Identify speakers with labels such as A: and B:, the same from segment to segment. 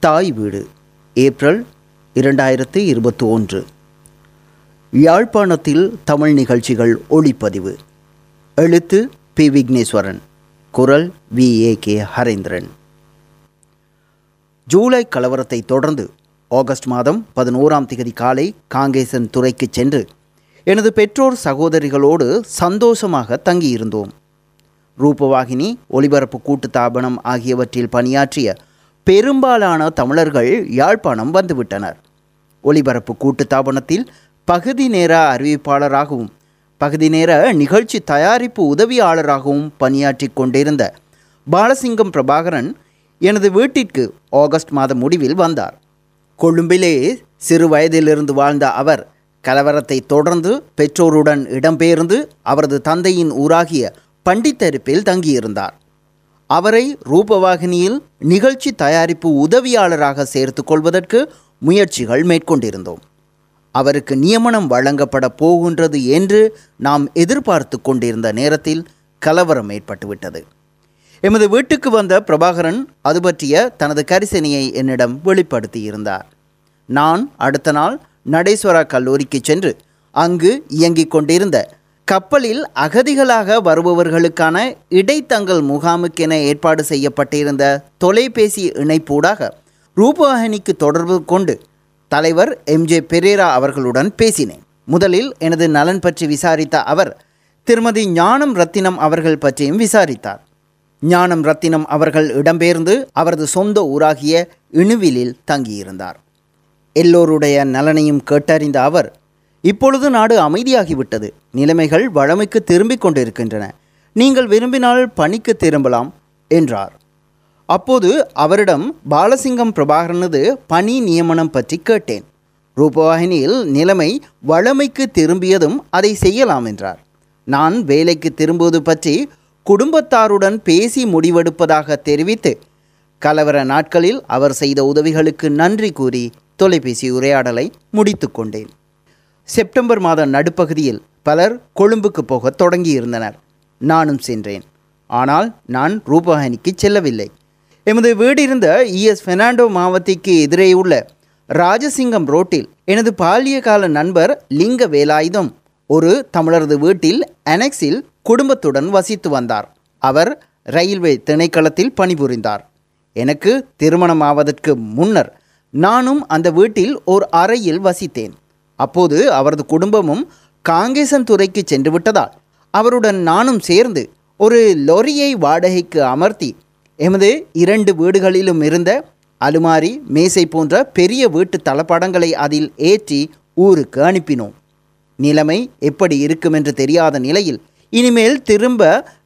A: தாய் வீடு ஏப்ரல் இரண்டாயிரத்தி இருபத்தி ஒன்று யாழ்ப்பாணத்தில் தமிழ் நிகழ்ச்சிகள் ஒளிப்பதிவு. எழுத்து பி. விக்னேஸ்வரன். குரல் வி. ஏ. கே. ஹரேந்திரன். ஜூலை கலவரத்தை தொடர்ந்து ஆகஸ்ட் மாதம் பதினோராம் திகதி காலை காங்கேசன் துறைக்கு சென்று எனது பெற்றோர் சகோதரிகளோடு சந்தோஷமாக தங்கியிருந்தோம். ரூபவாகினி ஒளிபரப்பு கூட்டு தாபனம் ஆகியவற்றில் பணியாற்றிய பெரும்பாலான தமிழர்கள் யாழ்ப்பாணம் வந்துவிட்டனர். ஒலிபரப்பு கூட்டுத்தாபனத்தில் பகுதி நேர அறிவிப்பாளராகவும் பகுதி நேர நிகழ்ச்சி தயாரிப்பு உதவியாளராகவும் பணியாற்றி கொண்டிருந்த பாலசிங்கம் பிரபாகரன் எனது வீட்டிற்கு ஆகஸ்ட் மாத முடிவில் வந்தார். கொழும்பிலே சிறு வயதிலிருந்து வாழ்ந்த அவர் கலவரத்தை தொடர்ந்து பெற்றோருடன் இடம்பெயர்ந்து அவரது தந்தையின் ஊராகிய பண்டித்தரிப்பில் தங்கியிருந்தார். அவரை ரூபவாகினியில் நிகழ்ச்சி தயாரிப்பு உதவியாளராக சேர்த்து கொள்வதற்கு முயற்சிகள் மேற்கொண்டிருந்தோம். அவருக்கு நியமனம் வழங்கப்பட போகின்றது என்று நாம் எதிர்பார்த்து கொண்டிருந்த நேரத்தில் கலவரம் ஏற்பட்டுவிட்டது. எமது வீட்டுக்கு வந்த பிரபாகரன் அது பற்றிய தனது கரிசனையை என்னிடம் வெளிப்படுத்தியிருந்தார். நான் அடுத்த நாள் நடேஸ்வரா கல்லூரிக்கு சென்று அங்கு இயங்கிக் கொண்டிருந்த கப்பலில் அகதிகளாக வருபவர்களுக்கான இடைத்தங்கல் முகாமுக்கென ஏற்பாடு செய்யப்பட்டிருந்த தொலைபேசி இணைப்பூடாக ரூபவாகினிக்கு தொடர்பு கொண்டு தலைவர் எம்ஜே பெரேரா அவர்களுடன் பேசினேன். முதலில் எனது நலன் பற்றி விசாரித்த அவர் திருமதி ஞானம் ரத்தினம் அவர்கள் பற்றியும் விசாரித்தார். ஞானம் ரத்தினம் அவர்கள் இடம்பெயர்ந்து அவரது சொந்த ஊராகிய இணுவிலில் தங்கியிருந்தார். எல்லோருடைய நலனையும் கேட்டறிந்த அவர் இப்பொழுது நாடு அமைதியாகிவிட்டது. நிலைமைகள் வழமைக்கு திரும்பிக் கொண்டிருக்கின்றன. நீங்கள் விரும்பினால் பணிக்கு திரும்பலாம் என்றார். அப்போது அவரிடம் பாலசிங்கம் பிரபாகரனது பணி நியமனம் பற்றி கேட்டேன். ரூபவாகினியில் நிலைமை வழமைக்கு திரும்பியதும் அதை செய்யலாம் என்றார். நான் வேலைக்கு திரும்புவது பற்றி குடும்பத்தாருடன் பேசி முடிவெடுப்பதாக தெரிவித்து கலவர நாட்களில் அவர் செய்த உதவிகளுக்கு நன்றி கூறி தொலைபேசி உரையாடலை முடித்து கொண்டேன். செப்டம்பர் மாத நடுப்பகுதியில் பலர் கொழும்புக்கு போகத் தொடங்கியிருந்தனர். நானும் சென்றேன். ஆனால் நான் ரூபஹானிக்கு செல்லவில்லை. எமது வீடிருந்த இஎஸ் பெர்னாண்டோ மாவத்திக்கு எதிரே உள்ள ராஜசிங்கம் ரோட்டில் எனது பாலிய கால நண்பர் லிங்க வேலாயுதம் ஒரு தமிழரது வீட்டில் அனெக்ஸில் குடும்பத்துடன் வசித்து வந்தார். அவர் ரயில்வே திணைக்களத்தில் பணிபுரிந்தார். எனக்கு திருமணமாவதற்கு முன்னர் நானும் அந்த வீட்டில் ஓர் அறையில் வசித்தேன். அப்போது அவரது குடும்பமும் காங்கேசன் துறைக்கு சென்று விட்டதால் அவருடன் நானும் சேர்ந்து ஒரு லொரியை வாடகைக்கு அமர்த்தி எமது இரண்டு வீடுகளிலும் இருந்த அலுமாரி மேசை போன்ற பெரிய வீட்டு தளப்படங்களை அதில் ஏற்றி ஊருக்கு அனுப்பினோம். நிலைமை எப்படி இருக்கும் என்று தெரியாத நிலையில் இனிமேல் திரும்ப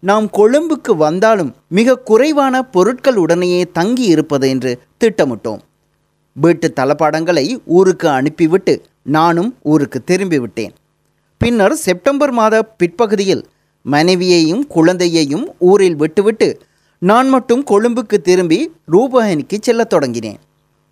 A: நாம் கொழும்புக்கு வந்தாலும் மிக குறைவான பொருட்கள் உடனேயே தங்கி இருப்பது என்று திட்டமிட்டோம். வீட்டு தளபாடங்களை ஊருக்கு அனுப்பிவிட்டு நானும் ஊருக்கு திரும்பிவிட்டேன். பின்னர் செப்டம்பர் மாத பிற்பகுதியில் மனைவியையும் குழந்தையையும் ஊரில் விட்டுவிட்டு நான் மட்டும் கொழும்புக்கு திரும்பி ரூபவாகினிக்கு செல்லத் தொடங்கினேன்.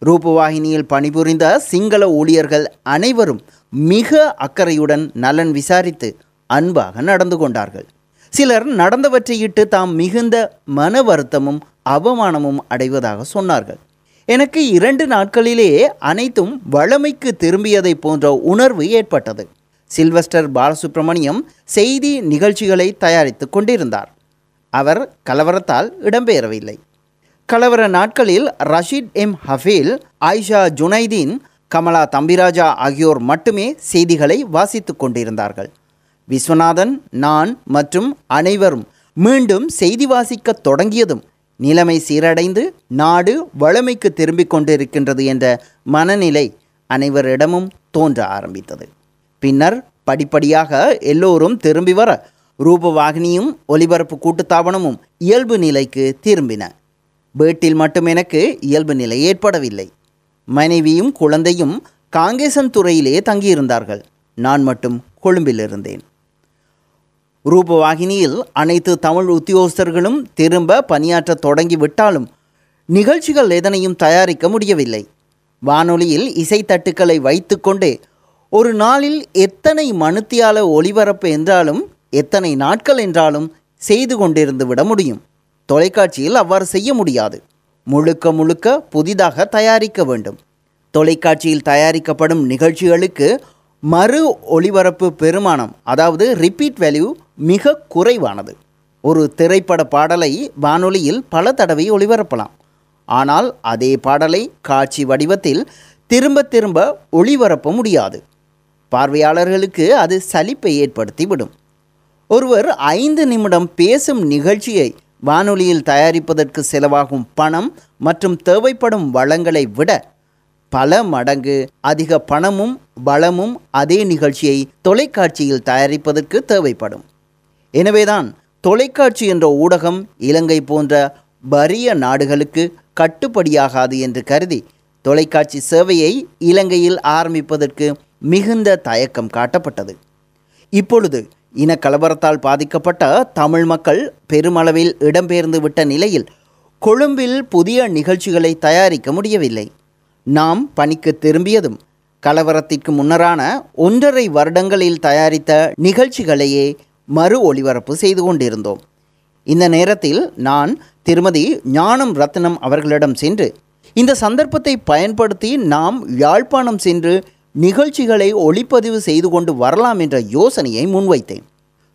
A: ரூபவாகினியில் பணிபுரிந்த சிங்கள ஊழியர்கள் அனைவரும் மிக அக்கறையுடன் நலன் விசாரித்து அன்பாக நடந்து கொண்டார்கள். சிலர் நடந்தவற்றையிட்டு தாம் மிகுந்த மன வருத்தமும் அவமானமும் அடைவதாக சொன்னார்கள். எனக்கு இரண்டு நாட்களிலேயே அனைத்தும் வழமைக்கு திரும்பியதை போன்ற உணர்வு ஏற்பட்டது. சில்வஸ்டர் பாலசுப்ரமணியம் செய்தி நிகழ்ச்சிகளை தயாரித்து கொண்டிருந்தார். அவர் கலவரத்தால் இடம்பெயரவில்லை. கலவர நாட்களில் ரஷீத் எம். ஹஃபீல் ஆயிஷா ஜுனைதீன் கமலா தம்பிராஜா ஆகியோர் மட்டுமே செய்திகளை வாசித்து கொண்டிருந்தார்கள். விஸ்வநாதன் நான் மற்றும் அனைவரும் மீண்டும் செய்தி வாசிக்க தொடங்கியதும் நிலைமை சீரடைந்து நாடு வளமைக்கு திரும்பிக் கொண்டிருக்கின்றது என்ற மனநிலை அனைவரிடமும் தோன்ற ஆரம்பித்தது. பின்னர் படிப்படியாக எல்லோரும் திரும்பி வர ரூபவாகினியும் ஒலிபரப்பு கூட்டுத்தாபனமும் இயல்பு நிலைக்கு திரும்பின. வீட்டில் மட்டும் எனக்கு இயல்பு நிலை ஏற்படவில்லை. மனைவியும் குழந்தையும் காங்கேசன் துறையிலே தங்கியிருந்தார்கள். நான் மட்டும் கொழும்பில் இருந்தேன். ரூபவாகினியில் அனைத்து தமிழ் உத்தியோகஸ்தர்களும் திரும்ப பணியாற்ற தொடங்கிவிட்டாலும் நிகழ்ச்சிகள் எதனையும் தயாரிக்க முடியவில்லை. வானொலியில் இசைத்தட்டுக்களை வைத்துக்கொண்டே ஒரு நாளில் எத்தனை மனுத்தியால ஒளிபரப்பு என்றாலும் எத்தனை நாட்கள் என்றாலும் செய்து கொண்டிருந்து விட முடியும். தொலைக்காட்சியில் அவ்வாறு செய்ய முடியாது. முழுக்க முழுக்க புதிதாக தயாரிக்க வேண்டும். தொலைக்காட்சியில் தயாரிக்கப்படும் நிகழ்ச்சிகளுக்கு மறு ஒளிபரப்பு பெருமானம் அதாவது ரிப்பீட் வேல்யூ மிக குறைவானது. ஒரு திரைப்பட பாடலை வானொலியில் பல தடவை ஒளிபரப்பலாம். ஆனால் அதே பாடலை காட்சி வடிவத்தில் திரும்ப திரும்ப ஒளிபரப்ப முடியாது. பார்வையாளர்களுக்கு அது சலிப்பை ஏற்படுத்திவிடும். ஒருவர் ஐந்து நிமிடம் பேசும் நிகழ்ச்சியை வானொலியில் தயாரிப்பதற்கு செலவாகும் பணம் மற்றும் தேவைப்படும் வளங்களை விட பல மடங்கு அதிக பணமும் பலமும் அதே நிகழ்ச்சியை தொலைக்காட்சியில் தயாரிப்பதற்கு தேவைப்படும். எனவேதான் தொலைக்காட்சி என்ற ஊடகம் இலங்கை போன்ற வறிய நாடுகளுக்கு கட்டுப்படியாகாது என்று கருதி தொலைக்காட்சி சேவையை இலங்கையில் ஆரம்பிப்பதற்கு மிகுந்த தயக்கம் காட்டப்பட்டது. இப்பொழுது இனக்கலவரத்தால் பாதிக்கப்பட்ட தமிழ் மக்கள் பெருமளவில் இடம்பெயர்ந்து விட்ட நிலையில் கொழும்பில் புதிய நிகழ்ச்சிகளை தயாரிக்க முடியவில்லை. நாம் பணிக்கு திரும்பியதும் கலவரத்திற்கு முன்னரான ஒன்றரை வருடங்களில் தயாரித்த நிகழ்ச்சிகளையே மறு ஒளிபரப்பு செய்து கொண்டிருந்தோம். இந்த நேரத்தில் நான் திருமதி ஞானம் ரத்னம் அவர்களிடம் சென்று இந்த சந்தர்ப்பத்தை பயன்படுத்தி நாம் யாழ்ப்பாணம் சென்று நிகழ்ச்சிகளை ஒளிப்பதிவு செய்து கொண்டு வரலாம் என்ற யோசனையை முன்வைத்தேன்.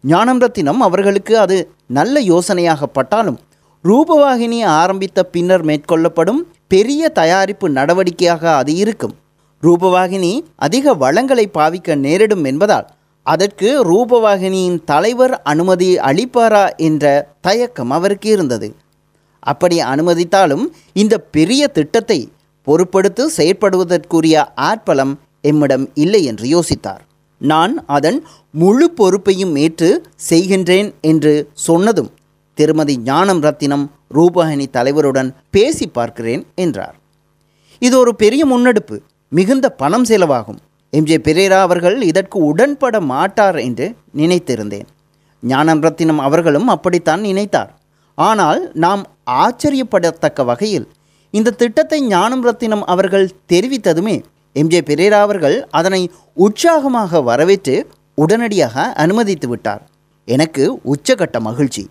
A: ஞானம் ரத்தினம் அவர்களுக்கு அது நல்ல யோசனையாகப்பட்டாலும் ரூபவாகினி ஆரம்பித்த பின்னர் மேற்கொள்ளப்படும் பெரிய தயாரிப்பு நடவடிக்கையாக அது இருக்கும். ரூபவாகினி அதிக வளங்களை பாவிக்க நேரிடும் என்பதால் அதற்கு ரூபவாகினியின் தலைவர் அனுமதி அளிப்பாரா என்ற தயக்கம் அவருக்கு இருந்தது. அப்படி அனுமதித்தாலும் இந்த பெரிய திட்டத்தை பொறுப்படுத்து செயற்படுவதற்குரிய ஆட்பலம் எம்மிடம் இல்லை என்று யோசித்தார். நான் அதன் முழு பொறுப்பையும் ஏற்று செய்கின்றேன் என்று சொன்னதும் திருமதி ஞானம் ரத்தினம் ரூபகினி தலைவருடன் பேசி பார்க்கிறேன் என்றார். இது ஒரு பெரிய முன்னெடுப்பு மிகுந்த பணம் செலவாகும். எம்ஜே பெரேரா அவர்கள் இதற்கு உடன்பட மாட்டார் என்று நினைத்திருந்தேன். ஞானம் ரத்தினம் அவர்களும் அப்படித்தான் நினைத்தார். ஆனால் நாம் ஆச்சரியப்படத்தக்க வகையில் இந்த திட்டத்தை ஞானம் ரத்தினம் அவர்கள் தெரிவித்ததுமே எம்ஜே பெரேரா அவர்கள் அதனை உற்சாகமாக வரவேற்று உடனடியாக அனுமதித்து விட்டார். எனக்கு உச்சகட்ட மகிழ்ச்சி.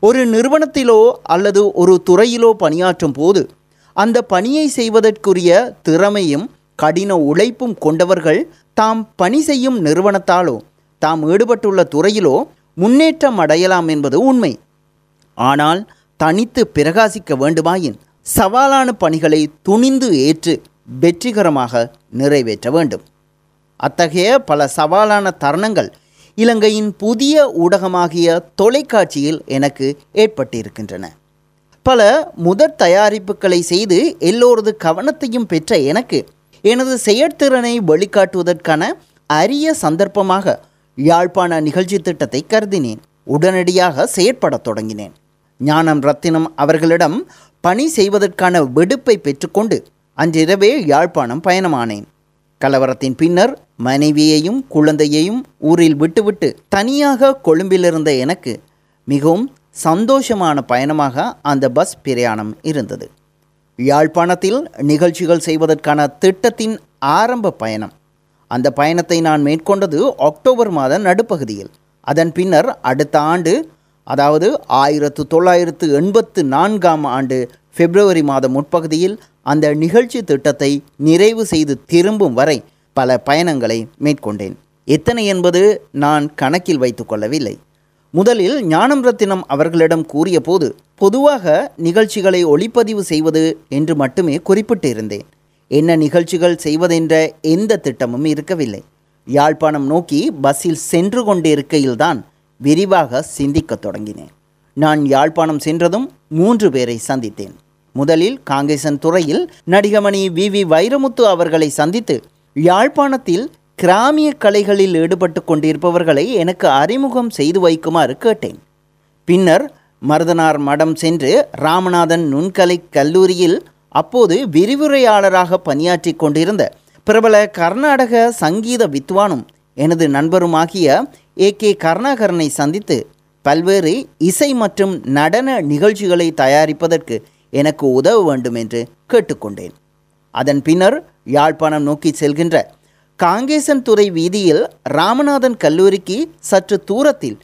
A: ஒரு நிறுவனத்திலோ அல்லது ஒரு துறையிலோ பணியாற்றும் போது அந்த பணியை செய்வதற்குரிய திறமையும் கடின உழைப்பும் கொண்டவர்கள் தாம் பணி செய்யும் நிறுவனத்தாலோ தாம் ஈடுபட்டுள்ள துறையிலோ முன்னேற்றம் அடையலாம் என்பது உண்மை. ஆனால் தனித்து பிரகாசிக்க வேண்டுமாயின் சவாலான பணிகளை துணிந்து ஏற்று வெற்றிகரமாக நிறைவேற்ற வேண்டும். அத்தகைய பல சவாலான தருணங்கள் இலங்கையின் புதிய ஊடகமாகிய தொலைக்காட்சியில் எனக்கு ஏற்பட்டிருக்கின்றன. பல முதற் தயாரிப்புகளை செய்து எல்லோரது கவனத்தையும் பெற்ற எனக்கு எனது செயற்திறனை வழிகாட்டுவதற்கான அரிய சந்தர்ப்பமாக யாழ்ப்பாண நிகழ்ச்சி திட்டத்தை கருதினேன். உடனடியாக செயற்படத் தொடங்கினேன். ஞானம் ரத்தினம் அவர்களிடம் பணி செய்வதற்கான விடுப்பை பெற்றுக்கொண்டு அன்றிரவே யாழ்ப்பாணம் பயணமானேன். கலவரத்தின் பின்னர் மனைவியையும் குழந்தையையும் ஊரில் விட்டுவிட்டு தனியாக கொழும்பிலிருந்த எனக்கு மிகவும் சந்தோஷமான பயணமாக அந்த பஸ் பிரயாணம் இருந்தது. யாழ்ப்பாணத்தில் நிகழ்ச்சிகள் செய்வதற்கான திட்டத்தின் ஆரம்ப பயணம். அந்த பயணத்தை நான் மேற்கொண்டது அக்டோபர் மாத நடுப்பகுதியில். அதன் பின்னர் அடுத்த ஆண்டு அதாவது ஆயிரத்து தொள்ளாயிரத்து எண்பத்து நான்காம் ஆண்டு பிப்ரவரி மாத முற்பகுதியில் அந்த நிகழ்ச்சி திட்டத்தை நிறைவு செய்து திரும்பும் வரை பல பயணங்களை மேற்கொண்டேன். எத்தனை என்பது நான் கணக்கில் வைத்துக்கொள்ளவில்லை முதலில் ஞானம் ரத்தினம் அவர்களிடம் கூறிய போது பொதுவாக நிகழ்ச்சிகளை ஒளிப்பதிவு செய்வது என்று மட்டுமே குறிப்பிட்டிருந்தேன் என்ன நிகழ்ச்சிகள் செய்வதென்ற எந்த திட்டமும் இருக்கவில்லை. யாழ்ப்பாணம் நோக்கி பஸ்ஸில் சென்று கொண்டிருக்கையில்தான் விரிவாக சிந்திக்கத் தொடங்கினேன். நான் யாழ்ப்பாணம் சென்றதும் மூன்று பேரை சந்தித்தேன். முதலில் காங்கேசன் துறையில் நடிகமணி வி. வி. வைரமுத்து அவர்களை சந்தித்து யாழ்ப்பாணத்தில் கிராமிய கலைகளில் ஈடுபட்டு கொண்டிருப்பவர்களை எனக்கு அறிமுகம் செய்து வைக்குமாறு கேட்டேன். பின்னர் மருதனார் மடம் சென்று ராமநாதன் நுண்கலை கல்லூரியில் அப்போது விரிவுரையாளராக பணியாற்றி கொண்டிருந்த பிரபல கர்நாடக சங்கீத வித்வானும் எனது நண்பருமாகிய ஏ. கே. கருணாகரனை சந்தித்து பல்வேறு இசை மற்றும் நடன நிகழ்ச்சிகளை தயாரிப்பதற்கு எனக்கு உதவ வேண்டும் என்று கேட்டுக்கொண்டேன். அதன் பின்னர் யாழ்ப்பாணம் நோக்கி செல்கின்ற காங்கேசன் துறை வீதியில் ராமநாதன் கல்லூரிக்கு சற்று தூரத்தில்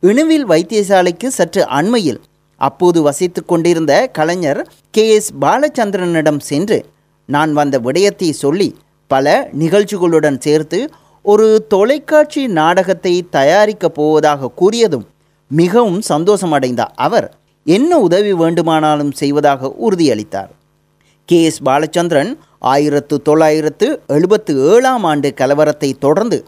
A: இணுவில் வைத்தியசாலைக்கு சற்று அண்மையில் அப்போது வசித்து கொண்டிருந்த கலைஞர் கே. எஸ். பாலச்சந்திரனிடம் சென்று நான் வந்த விடயத்தை சொல்லி பல நிகழ்ச்சிகளுடன் சேர்த்து ஒரு தொலைக்காட்சி நாடகத்தை தயாரிக்கப் போவதாக கூறியதும் மிகவும் சந்தோஷமடைந்த அவர் என்ன உதவி வேண்டுமானாலும் செய்வதாக உறுதியளித்தார். கே. எஸ். பாலச்சந்திரன் ஆயிரத்து தொள்ளாயிரத்து எழுபத்து ஏழாம் ஆண்டு கலவரத்தை தொடர்ந்து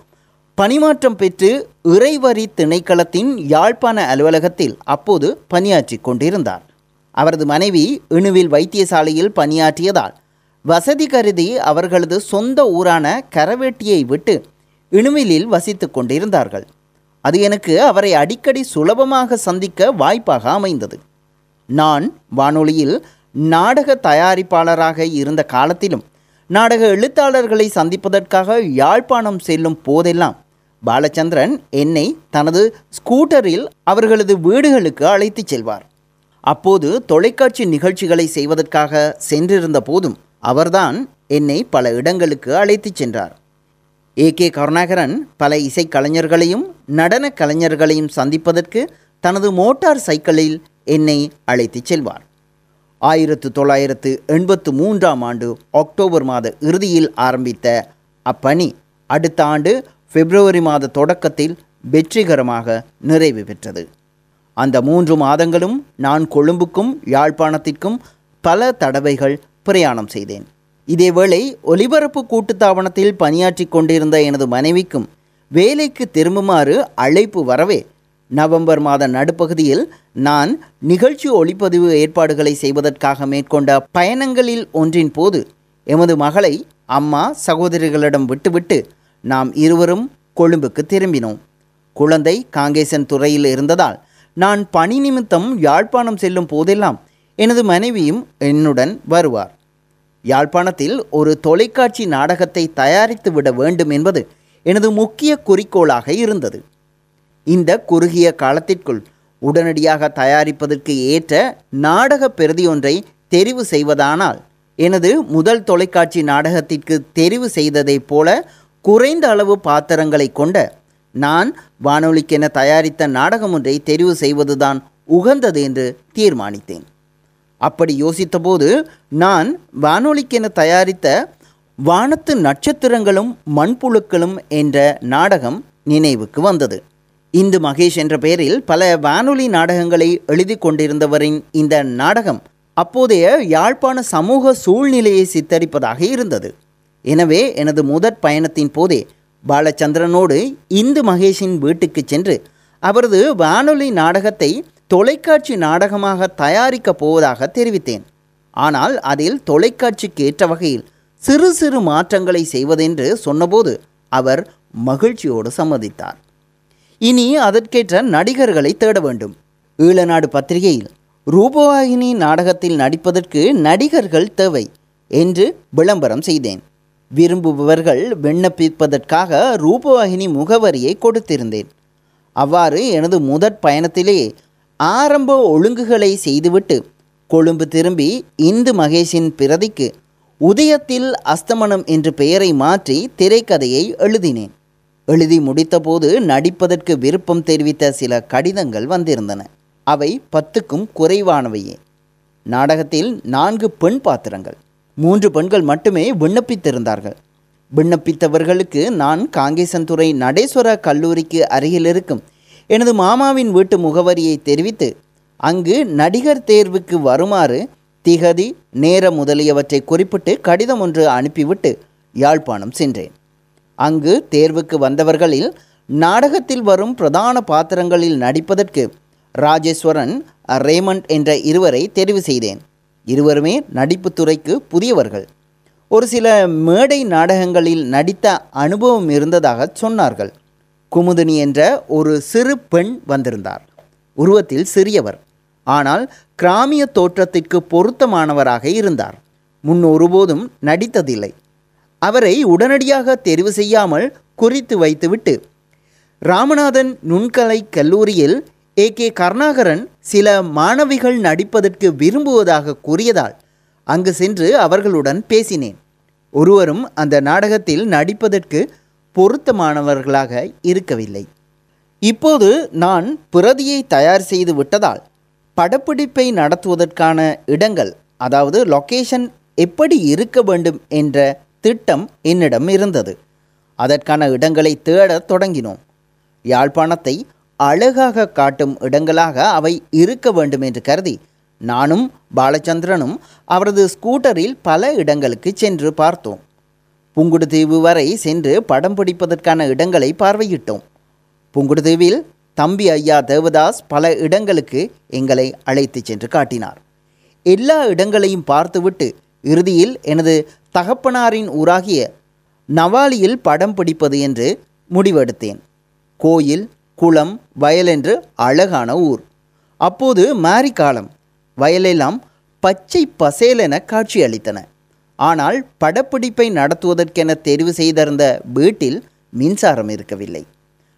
A: பணிமாற்றம் பெற்று இறைவரி திணைக்களத்தின் யாழ்ப்பாண அலுவலகத்தில் அப்போது பணியாற்றிக் கொண்டிருந்தார். அவரது மனைவி இணுவில் வைத்தியசாலையில் பணியாற்றியதால் வசதி கருதி அவர்களது சொந்த ஊரான கரவேட்டியை விட்டு இணுவிலில் வசித்துக் கொண்டிருந்தார்கள். அது எனக்கு அவரை அடிக்கடி சுலபமாக சந்திக்க வாய்ப்பாக அமைந்தது. நான் வானொலியில் நாடக தயாரிப்பாளராக இருந்த காலத்திலும் நாடக எழுத்தாளர்களை சந்திப்பதற்காக யாழ்ப்பாணம் செல்லும் போதெல்லாம் பாலச்சந்திரன் என்னை தனது ஸ்கூட்டரில் அவர்களது வீடுகளுக்கு அழைத்துச் செல்வார். அப்போது தொலைக்காட்சி நிகழ்ச்சிகளை செய்வதற்காக சென்றிருந்த போதும் அவர்தான் என்னை பல இடங்களுக்கு அழைத்துச் சென்றார். ஏ. கே. கருணாகரன் பல இசைக்கலைஞர்களையும் நடன கலைஞர்களையும் சந்திப்பதற்கு தனது மோட்டார் சைக்கிளில் என்னை அழைத்துச் செல்வார். ஆயிரத்து தொள்ளாயிரத்து எண்பத்து மூன்றாம் ஆண்டு அக்டோபர் மாத இறுதியில் ஆரம்பித்த அப்பணி அடுத்த ஆண்டு பிப்ரவரி மாத தொடக்கத்தில் வெற்றிகரமாக நிறைவு பெற்றது. அந்த மூன்று மாதங்களும் நான் கொழும்புக்கும் யாழ்ப்பாணத்திற்கும் பல தடவைகள் பிரயாணம் செய்தேன். இதேவேளை ஒலிபரப்பு கூட்டுத்தாபனத்தில் பணியாற்றி கொண்டிருந்த எனது மனைவிக்கும் வேலைக்கு திரும்புமாறு அழைப்பு வரவே நவம்பர் மாத நடுப்பகுதியில் நான் நிகழ்ச்சி ஒளிப்பதிவு ஏற்பாடுகளை செய்வதற்காக மேற்கொண்ட பயணங்களில் ஒன்றின் போது எமது மகளை அம்மா சகோதரிகளிடம் விட்டுவிட்டு நாம் இருவரும் கொழும்புக்கு திரும்பினோம். குழந்தை காங்கேசன் துறையில் இருந்ததால் நான் பணி நிமித்தம் யாழ்ப்பாணம் செல்லும் போதெல்லாம் எனது மனைவியும் என்னுடன் வருவார். யாழ்ப்பாணத்தில் ஒரு தொலைக்காட்சி நாடகத்தை தயாரித்து விட வேண்டும் என்பது எனது முக்கிய குறிக்கோளாக இருந்தது. இந்த குறுகிய காலத்திற்குள் உடனடியாக தயாரிப்பதற்கு ஏற்ற நாடக பிரதியொன்றை தெரிவு செய்வதானால் எனது முதல் தொலைக்காட்சி நாடகத்திற்கு தெரிவு செய்ததைப் போல குறைந்த அளவு பாத்திரங்களை கொண்ட நான் வானொலிக்கென தயாரித்த நாடகம் ஒன்றை தெரிவு செய்வதுதான் உகந்தது என்று தீர்மானித்தேன். அப்படி யோசித்தபோது நான் வானொலிக்கென தயாரித்த வானத்து நட்சத்திரங்களும் மண்புழுக்களும் என்ற நாடகம் நினைவுக்கு வந்தது. இந்து மகேஷ் என்ற பெயரில் பல வானொலி நாடகங்களை எழுதி கொண்டிருந்தவரின் இந்த நாடகம் அப்போதைய யாழ்ப்பாண சமூக சூழ்நிலையை சித்தரிப்பதாக இருந்தது. எனவே எனது முதற் பயணத்தின் போதே பாலச்சந்திரனோடு இந்து மகேஷின் வீட்டுக்கு சென்று அவரது வானொலி நாடகத்தை தொலைக்காட்சி நாடகமாக தயாரிக்கப் போவதாக தெரிவித்தேன். ஆனால் அதில் தொலைக்காட்சிக்கு ஏற்ற வகையில் சிறு சிறு மாற்றங்களை செய்வதென்று சொன்னபோது அவர் மகிழ்ச்சியோடு சம்மதித்தார். இனி அதற்கேற்ற நடிகர்களை தேட வேண்டும். ஈழநாடு பத்திரிகையில் ரூபவாகினி நாடகத்தில் நடிப்பதற்கு நடிகர்கள் தேவை என்று விளம்பரம் செய்தேன். விரும்புபவர்கள் விண்ணப்பிப்பதற்காக ரூபவாகினி முகவரியை கொடுத்திருந்தேன். அவ்வாறு எனது முதற் பயணத்திலே ஆரம்ப ஒழுங்குகளை செய்துவிட்டு கொழும்பு திரும்பி இந்து மகேஷின் பிரதிக்கு உதயத்தில் அஸ்தமனம் என்று பெயரை மாற்றி திரைக்கதையை எழுதினேன். எழுதி முடித்தபோது நடிப்பதற்கு விருப்பம் தெரிவித்த சில கடிதங்கள் வந்திருந்தன. அவை பத்துக்கும் குறைவானவையே. நாடகத்தில் நான்கு பெண் பாத்திரங்கள். மூன்று பெண்கள் மட்டுமே விண்ணப்பித்திருந்தார்கள். விண்ணப்பித்தவர்களுக்கு நான் காங்கேசன்துறை நடேஸ்வர கல்லூரிக்கு அருகில் இருக்கும் எனது மாமாவின் வீட்டு முகவரியை தெரிவித்து அங்கு நடிகர் தேர்வுக்கு வருமாறு திகதி நேரம் முதலியவற்றை குறிப்பிட்டு கடிதம் ஒன்று அனுப்பிவிட்டு யாழ்ப்பாணம் சென்றேன். அங்கு தேர்வுக்கு வந்தவர்களில் நாடகத்தில் வரும் பிரதான பாத்திரங்களில் நடிப்பதற்கு ராஜேஸ்வரன் ரேமண்ட் என்ற இருவரை தெரிவு செய்தேன். இருவருமே நடிப்பு துறைக்கு புதியவர்கள். ஒரு சில மேடை நாடகங்களில் நடித்த அனுபவம் இருந்ததாக சொன்னார்கள். குமுதினி என்ற ஒரு சிறு பெண் வந்திருந்தார். உருவத்தில் சிறியவர். ஆனால் கிராமிய தோற்றத்திற்கு பொருத்தமானவராக இருந்தார். முன் ஒருபோதும் நடித்ததில்லை. அவரை உடனடியாக தெரிவு செய்யாமல் குறித்து வைத்துவிட்டு ராமநாதன் நுண்கலை கல்லூரியில் ஏ. கே. கருணாகரன் சில மாணவிகள் நடிப்பதற்கு விரும்புவதாக கூறியதால் அங்கு சென்று அவர்களுடன் பேசினேன். ஒருவரும் அந்த நாடகத்தில் நடிப்பதற்கு பொருத்தமானவர்களாக இருக்கவில்லை. இப்போது நான் பிரதியை தயார் செய்து விட்டதால் படப்பிடிப்பை நடத்துவதற்கான இடங்கள் அதாவது லொக்கேஷன் எப்படி இருக்க வேண்டும் என்ற திட்டம் என்னிடம் இருந்தது. அதற்கான இடங்களை தேடத் தொடங்கினோம். யாழ்ப்பாணத்தை அழகாக காட்டும் இடங்களாக அவை இருக்க வேண்டும் என்று கருதி நானும் பாலச்சந்திரனும் அவரது ஸ்கூட்டரில் பல இடங்களுக்கு சென்று பார்த்தோம். புங்குடுதீவு வரை சென்று படம் பிடிப்பதற்கான இடங்களை பார்வையிட்டோம். புங்குடுதீவில் தம்பி ஐயா தேவதாஸ் பல இடங்களுக்கு எங்களை அழைத்துச் சென்று காட்டினார். எல்லா இடங்களையும் பார்த்துவிட்டு இறுதியில் எனது தகப்பனாரின் ஊராகிய நவாலியில் படம் பிடிப்பது என்று முடிவெடுத்தேன். கோயில் குளம் வயல் என்று அழகான ஊர். அப்போது மாரி காலம். வயலெல்லாம் பச்சை பசேலென காட்சியளித்தன. ஆனால் படப்பிடிப்பை நடத்துவதற்கென தெரிவு செய்திருந்த வீட்டில் மின்சாரம் இருக்கவில்லை.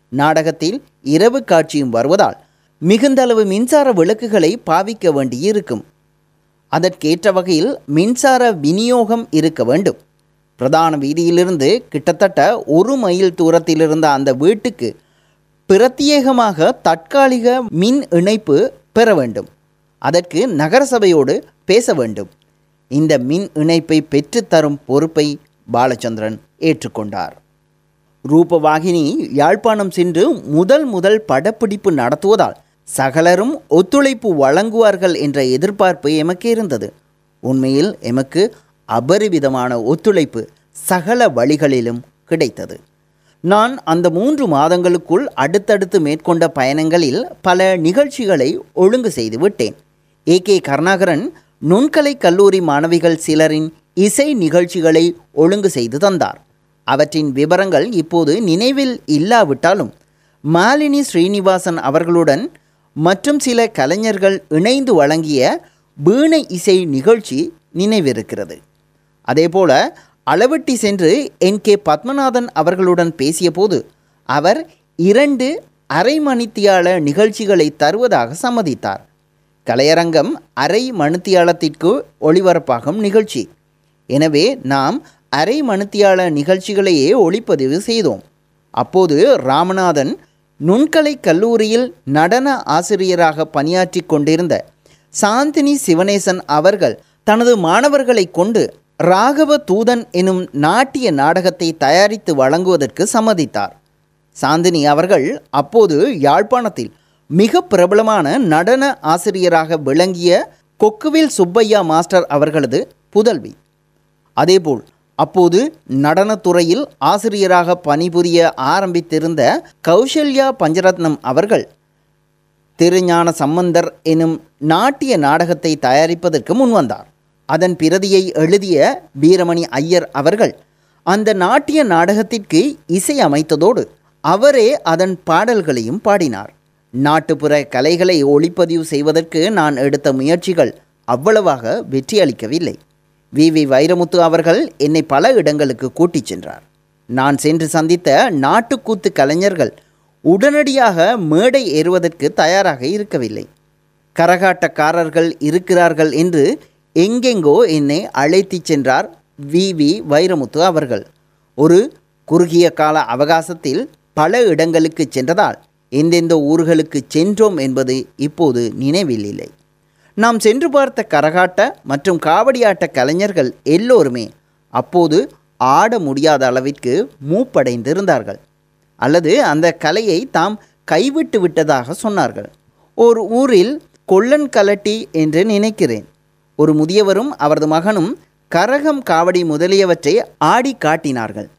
A: நாடகத்தில் இரவு காட்சியும் வருவதால் மிகுந்தளவு மின்சார விளக்குகளை பாவிக்க வேண்டியிருக்கும். அதற்கேற்ற வகையில் மின்சார விநியோகம் இருக்க வேண்டும். பிரதான வீதியிலிருந்து கிட்டத்தட்ட ஒரு மைல் தூரத்தில் இருந்த அந்த வீட்டுக்கு பிரத்யேகமாக தற்காலிக மின் இணைப்பு பெற வேண்டும். அதற்கு நகரசபையோடு பேச வேண்டும். இந்த மின் இணைப்பை பெற்றுத்தரும் பொறுப்பை பாலச்சந்திரன் ஏற்றுக்கொண்டார். ரூபவாகினி யாழ்ப்பாணம் சென்று முதல் முதல் படப்பிடிப்பு நடத்துவதால் சகலரும் ஒத்துழைப்பு வழங்குவார்கள் என்ற எதிர்பார்ப்பு எமக்கு இருந்தது. உண்மையில் எமக்கு அபரிவிதமான ஒத்துழைப்பு சகல வழிகளிலும் கிடைத்தது. நான் அந்த மூன்று மாதங்களுக்குள் அடுத்தடுத்து மேற்கொண்ட பயணங்களில் பல நிகழ்ச்சிகளை ஒழுங்கு செய்து விட்டேன். ஏ கே கருணாகரன் நுண்கலை கல்லூரி மாணவிகள் சிலரின் இசை நிகழ்ச்சிகளை ஒழுங்கு செய்து தந்தார். அவற்றின் விவரங்கள் இப்போது நினைவில் இல்லாவிட்டாலும் மாலினி ஸ்ரீனிவாசன் அவர்களுடன் மற்றும் சில கலைஞர்கள் இணைந்து வழங்கிய வீணை இசை நிகழ்ச்சி நினைவிருக்கிறது. அதேபோல அளவெட்டி சென்று என். கே. பத்மநாதன் அவர்களுடன் பேசியபோது அவர் இரண்டு அரை மணித்தியால நிகழ்ச்சிகளை தருவதாக சம்மதித்தார். கலையரங்கம் அரை மணித்தியாலத்திற்கு ஒளிபரப்பாகும் நிகழ்ச்சி. எனவே நாம் அரை மணித்தியால நிகழ்ச்சிகளையே ஒளிப்பதிவு செய்தோம். அப்போது ராமநாதன் நுண்கலை கல்லூரியில் நடன ஆசிரியராக பணியாற்றி கொண்டிருந்த சாந்தினி சிவனேசன் அவர்கள் தனது மாணவர்களை கொண்டு ராகவ தூதன் எனும் நாட்டிய நாடகத்தை தயாரித்து வழங்குவதற்கு சம்மதித்தார். சாந்தினி அவர்கள் அப்போது யாழ்ப்பாணத்தில் மிக பிரபலமான நடன ஆசிரியராக விளங்கிய கொக்குவில் சுப்பையா மாஸ்டர் அவர்களது புதல்வி. அதேபோல் அப்போது நடனத்துறையில் ஆசிரியராக பணிபுரிய ஆரம்பித்திருந்த கௌசல்யா பஞ்சரத்னம் அவர்கள் திருஞான சம்பந்தர் எனும் நாட்டிய நாடகத்தை தயாரிப்பதற்கு முன்வந்தார். அதன் பிரதியை எழுதிய வீரமணி ஐயர் அவர்கள் அந்த நாட்டிய நாடகத்திற்கு இசை அமைத்ததோடு அவரே அதன் பாடல்களையும் பாடினார். நாட்டுப்புற கலைகளை ஒளிப்பதிவு செய்வதற்கு நான் எடுத்த முயற்சிகள் அவ்வளவாக வெற்றியளிக்கவில்லை. வி. வி. வைரமுத்து அவர்கள் என்னை பல இடங்களுக்கு கூட்டிச் சென்றார். நான் சென்று சந்தித்த நாட்டுக்கூத்து கலைஞர்கள் உடனடியாக மேடை ஏறுவதற்கு தயாராக இருக்கவில்லை. கரகாட்டக்காரர்கள் இருக்கிறார்கள் என்று எங்கெங்கோ என்னை அழைத்துச் சென்றார் வி. வி. வைரமுத்து அவர்கள். ஒரு குறுகிய கால அவகாசத்தில் பல இடங்களுக்கு சென்றதால் எந்தெந்த ஊர்களுக்கு சென்றோம் என்பது இப்போது நினைவில் இல்லை நாம் சென்று பார்த்த கரகாட்ட மற்றும் காவடியாட்ட கலைஞர்கள் எல்லோருமே அப்போது ஆட முடியாத அளவிற்கு மூப்படைந்திருந்தார்கள். அல்லது அந்த கலையை தாம் கைவிட்டு விட்டதாக சொன்னார்கள். ஒரு ஊரில் கொல்லன் கலட்டி என்று நினைக்கிறேன். ஒரு முதியவரும் அவரது மகனும் கரகம் காவடி முதலியவற்றை ஆடி காட்டினார்கள்.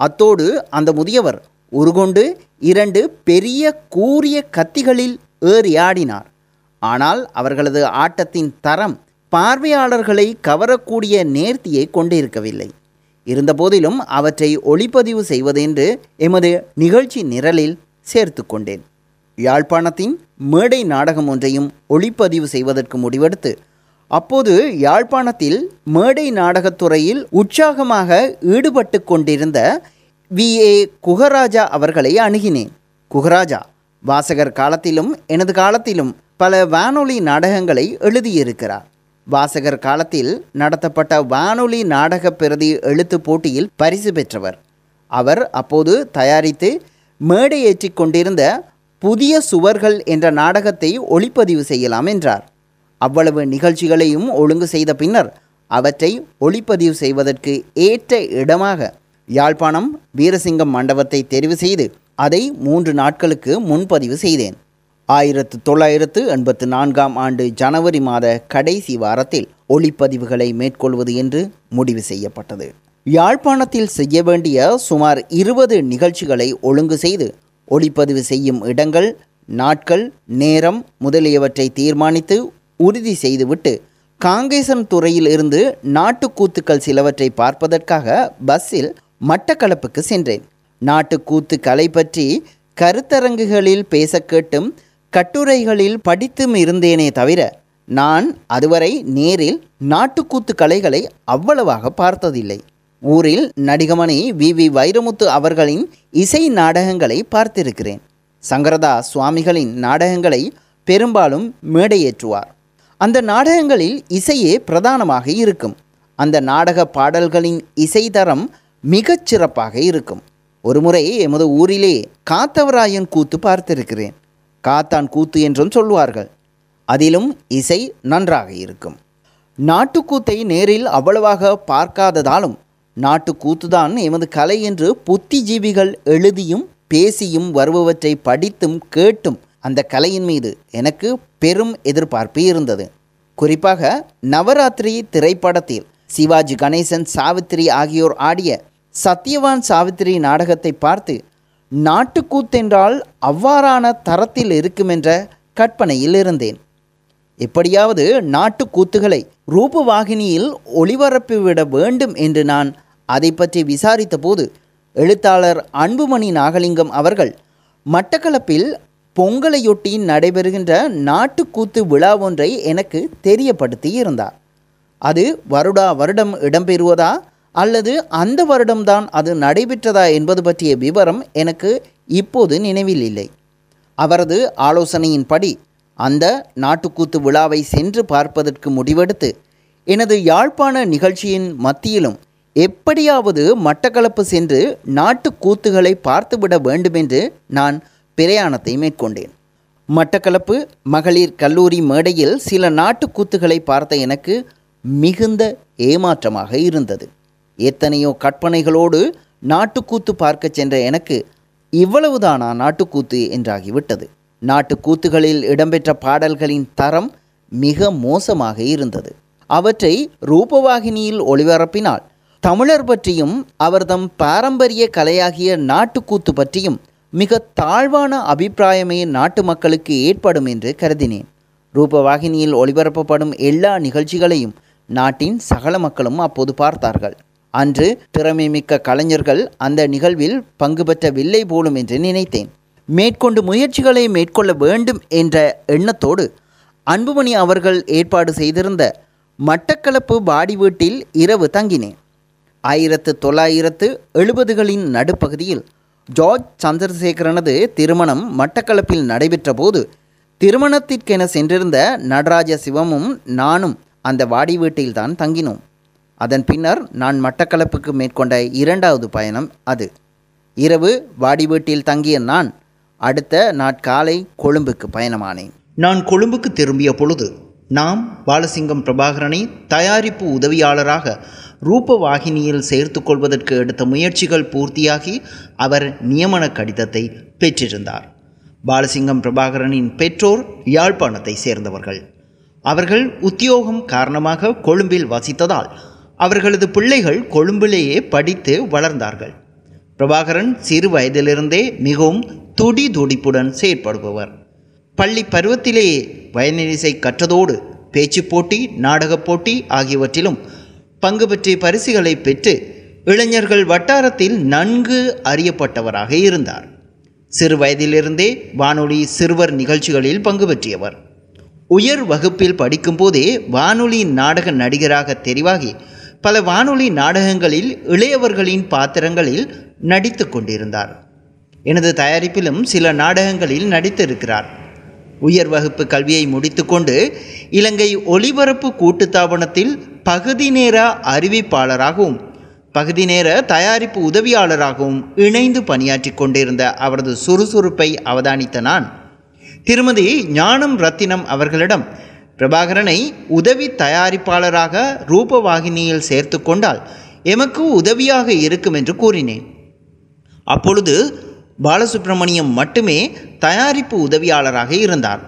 A: அத்தோடு அந்த முதியவர் உருகொண்டு இரண்டு பெரிய கூரிய கத்திகளில் ஏறி ஆடினார். ஆனால் அவர்களது ஆட்டத்தின் தரம் பார்வையாளர்களை கவரக்கூடிய நேர்த்தியை கொண்டிருக்கவில்லை. இருந்தபோதிலும் அவற்றை ஒளிப்பதிவு செய்வதென்று எமது நிகழ்ச்சி நிரலில் சேர்த்து கொண்டேன். யாழ்ப்பாணத்தின் மேடை நாடகம் ஒன்றையும் ஒளிப்பதிவு செய்வதற்கு முடிவெடுத்து அப்போது யாழ்ப்பாணத்தில் மேடை நாடகத்துறையில் உற்சாகமாக ஈடுபட்டு கொண்டிருந்த வி. ஏ. குகராஜா அவர்களை அணுகினேன். குகராஜா வாசகர் காலத்திலும் எனது காலத்திலும் பல வானொலி நாடகங்களை எழுதியிருக்கிறார். வாசகர் காலத்தில் நடத்தப்பட்ட வானொலி நாடக பிரதி எழுத்து போட்டியில் பரிசு பெற்றவர். அவர் அப்போது தயாரித்து மேடை ஏற்றிக் கொண்டிருந்த புதிய சுவர்கள் என்ற நாடகத்தை ஒளிப்பதிவு செய்யலாம் என்றார். அவ்வளவு நிகழ்ச்சிகளையும் ஒழுங்கு செய்த பின்னர் அவற்றை ஒளிப்பதிவு செய்வதற்கு ஏற்ற இடமாக யாழ்ப்பாணம் வீரசிங்கம் மண்டபத்தை தெரிவு செய்து அதை மூன்று நாட்களுக்கு முன்பதிவு செய்தேன். ஆயிரத்து தொள்ளாயிரத்து எண்பத்து நான்காம் ஆண்டு ஜனவரி மாத கடைசி வாரத்தில் ஒளிப்பதிவுகளை மேற்கொள்வது என்று முடிவு செய்யப்பட்டது. யாழ்ப்பாணத்தில் செய்ய வேண்டிய சுமார் இருபது நிகழ்ச்சிகளை ஒழுங்கு செய்து ஒளிப்பதிவு செய்யும் இடங்கள் நாட்கள் நேரம் முதலியவற்றை தீர்மானித்து உறுதி செய்துவிட்டு காங்கேசன் துறையில் இருந்து நாட்டுக்கூத்துக்கள் சிலவற்றை பார்ப்பதற்காக பஸ்ஸில் மட்டக்களப்புக்கு சென்றேன். நாட்டுக்கூத்து கலை பற்றி கருத்தரங்குகளில் பேச கேட்டும் கட்டுரைகளில் படித்தும் இருந்தேனே தவிர நான் அதுவரை நேரில் நாட்டுக்கூத்து கலைகளை அவ்வளவாக பார்த்ததில்லை. ஊரில் நடிகமணி வி. வி. வைரமுத்து அவர்களின் இசை நாடகங்களை பார்த்திருக்கிறேன். சங்கரதா சுவாமிகளின் நாடகங்களை பெரும்பாலும் மேடையேற்றுவார். அந்த நாடகங்களில் இசையே பிரதானமாக இருக்கும். அந்த நாடக பாடல்களின் இசை தரம் மிகச் சிறப்பாக இருக்கும். ஒருமுறை எமது ஊரிலே காத்தவராயன் கூத்து பார்த்திருக்கிறேன். காத்தான் கூத்து என்றும் சொல்வார்கள். அதிலும் இசை நன்றாக இருக்கும். நாட்டுக்கூத்தை நேரில் அவ்வளவாக பார்க்காததாலும் நாட்டுக்கூத்துதான் எமது கலை என்று புத்திஜீவிகள் எழுதியும் பேசியும் வருபவற்றை படித்தும் கேட்டும் அந்த கலையின் மீது எனக்கு பெரும் எதிர்பார்ப்பு இருந்தது. குறிப்பாக நவராத்திரி திரைப்படத்தில் சிவாஜி கணேசன் சாவித்திரி ஆகியோர் ஆடிய சத்யவான் சாவித்திரி நாடகத்தை பார்த்து நாட்டுக்கூத்தென்றால் அவ்வாறான தரத்தில் இருக்குமென்ற கற்பனையில் இருந்தேன். எப்படியாவது நாட்டுக்கூத்துகளை ரூபவாகினியில் ஒளிபரப்பிவிட வேண்டும் என்று நான் அதை பற்றி விசாரித்தபோது எழுத்தாளர் அன்புமணி நாகலிங்கம் அவர்கள் மட்டக்களப்பில் பொங்கலையொட்டி நடைபெறுகின்ற நாட்டுக்கூத்து விழா ஒன்றை எனக்கு தெரியப்படுத்தி இருந்தார் அது வருடா வருடம் இடம்பெறுவதா அல்லது அந்த வருடம்தான் அது நடைபெற்றதா என்பது பற்றிய விவரம் எனக்கு இப்போது நினைவில் இல்லை. அவரது ஆலோசனையின்படி அந்த நாட்டுக்கூத்து விழாவை சென்று பார்ப்பதற்கு முடிவெடுத்து எனது யாழ்ப்பாண நிகழ்ச்சியின் மத்தியிலும் எப்படியாவது மட்டக்களப்பு சென்று நாட்டுக்கூத்துகளை பார்த்துவிட வேண்டுமென்று நான் பிரயாணத்தை மேற்கொண்டேன். மட்டக்களப்பு மகளிர் கல்லூரி மேடையில் சில நாட்டுக்கூத்துகளை பார்த்த எனக்கு மிகுந்த ஏமாற்றமாக இருந்தது. எத்தனையோ கற்பனைகளோடு நாட்டுக்கூத்து பார்க்கச் சென்ற எனக்கு இவ்வளவுதானா நாட்டுக்கூத்து என்றாகிவிட்டது. நாட்டுக்கூத்துகளில் இடம்பெற்ற பாடல்களின் தரம் மிக மோசமாக இருந்தது. அவற்றை ரூபவாகினியில் ஒளிபரப்பினால் தமிழர் பற்றியும் அவர்தம் பாரம்பரிய கலையாகிய நாட்டுக்கூத்து பற்றியும் மிக தாழ்வான அபிப்பிராயமே நாட்டு மக்களுக்கு ஏற்படும் என்று கருதினேன். ரூபவாகினியில் ஒளிபரப்பப்படும் எல்லா நிகழ்ச்சிகளையும் நாட்டின் சகல மக்களும் அப்போது பார்த்தார்கள். அன்று திறமைமிக்க கலைஞர்கள் அந்த நிகழ்வில் பங்கு பெற்றவில்லை போலும் என்று நினைத்தேன். மேற்கொண்டு முயற்சிகளை மேற்கொள்ள வேண்டும் என்ற எண்ணத்தோடு அன்புமணி அவர்கள் ஏற்பாடு செய்திருந்த மட்டக்களப்பு பாடி வீட்டில் இரவு தங்கினேன். ஆயிரத்து தொள்ளாயிரத்து எழுபதுகளின் நடுப்பகுதியில் ஜார்ஜ் சந்திரசேகரனது திருமணம் மட்டக்களப்பில் நடைபெற்ற போது திருமணத்திற்கென சென்றிருந்த நடராஜ சிவமும் நானும் அந்த வாடி வீட்டில்தான் தங்கினோம். அதன் பின்னர் நான் மட்டக்களப்புக்கு மேற்கொண்ட இரண்டாவது பயணம் அது. இரவு வாடி வீட்டில் தங்கிய நான் அடுத்த நாட்காலை கொழும்புக்கு பயணமானேன். நான் கொழும்புக்கு திரும்பிய பொழுது நாம் பாலசிங்கம் பிரபாகரனை தயாரிப்பு உதவியாளராக ரூபவாகினியில் சேர்த்து கொள்வதற்கு எடுத்த முயற்சிகள் பூர்த்தியாகி அவர் நியமன கடிதத்தை பெற்றிருந்தார். பாலசிங்கம் பிரபாகரனின் பெற்றோர் யாழ்ப்பாணத்தை சேர்ந்தவர்கள். அவர்கள் உத்தியோகம் காரணமாக கொழும்பில் வசித்ததால் அவர்களது பிள்ளைகள் கொழும்பிலேயே படித்து வளர்ந்தார்கள். பிரபாகரன் சிறு வயதிலிருந்தே மிகவும் துடி துடிப்புடன் செயற்படுபவர். பள்ளி பருவத்திலேயே வயலினிசை கற்றதோடு பேச்சு போட்டி நாடகப் போட்டி ஆகியவற்றிலும் பங்கு பற்றிய பரிசுகளை பெற்று இளைஞர்கள் வட்டாரத்தில் நன்கு அறியப்பட்டவராக இருந்தார். சிறு வயதிலிருந்தே வானொலி சிறுவர் நிகழ்ச்சிகளில் பங்கு பெற்றியவர். உயர் வகுப்பில் படிக்கும்போதே வானொலி நாடக நடிகராக தெரிவாகி பல வானொலி நாடகங்களில் இளையவர்களின் பாத்திரங்களில் நடித்து கொண்டிருந்தார். எனது தயாரிப்பிலும் சில நாடகங்களில் நடித்திருக்கிறார். உயர் வகுப்பு கல்வியை முடித்துக்கொண்டு இலங்கை ஒலிபரப்பு கூட்டுத்தாபனத்தில் பகுதி நேர அறிவிப்பாளராகவும் பகுதி நேர தயாரிப்பு உதவியாளராகவும் இணைந்து பணியாற்றி கொண்டிருந்த அவரது சுறுசுறுப்பை அவதானித்த நான். திருமதி ஞானம் ரத்தினம் அவர்களிடம் பிரபாகரனை உதவி தயாரிப்பாளராக ரூபவாகினியில் சேர்த்து கொண்டால் எமக்கு உதவியாக இருக்கும் என்று கூறினேன். அப்பொழுது பாலசுப்ரமணியம் மட்டுமே தயாரிப்பு உதவியாளராக இருந்தார்.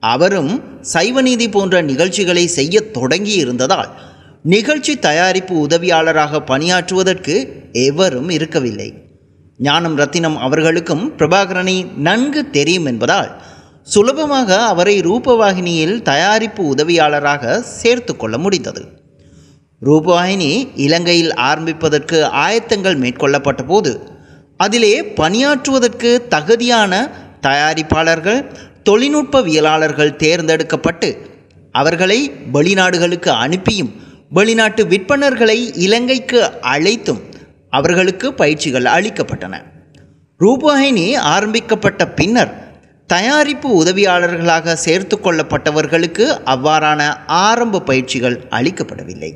A: அவரும் சைவநீதி போன்ற நிகழ்ச்சிகளை செய்ய தொடங்கி இருந்ததால் நிகழ்ச்சி தயாரிப்பு உதவியாளராக பணியாற்றுவதற்கு எவரும் இருக்கவில்லை. ஞானம் ரத்தினம் அவர்களுக்கும் பிரபாகரனை நன்கு தெரியும் என்பதால் சுலபமாக அவரை ரூபவாகினியில் தயாரிப்பு உதவியாளராக சேர்த்து கொள்ள முடிந்தது. ரூபவாகினி இலங்கையில் ஆரம்பிப்பதற்கு ஆயத்தங்கள் மேற்கொள்ளப்பட்ட போது அதிலே பணியாற்றுவதற்கு தகுதியான தயாரிப்பாளர்கள் தொழில்நுட்பவியலாளர்கள் தேர்ந்தெடுக்கப்பட்டு அவர்களை வெளிநாடுகளுக்கு அனுப்பியும் வெளிநாட்டு விற்பனர்களை இலங்கைக்கு அழைத்தும் அவர்களுக்கு பயிற்சிகள் அளிக்கப்பட்டன. ரூபாயினி ஆரம்பிக்கப்பட்ட பின்னர் தயாரிப்பு உதவியாளர்களாக சேர்த்து கொள்ளப்பட்டவர்களுக்கு அவ்வாறான ஆரம்ப பயிற்சிகள் அளிக்கப்படவில்லை.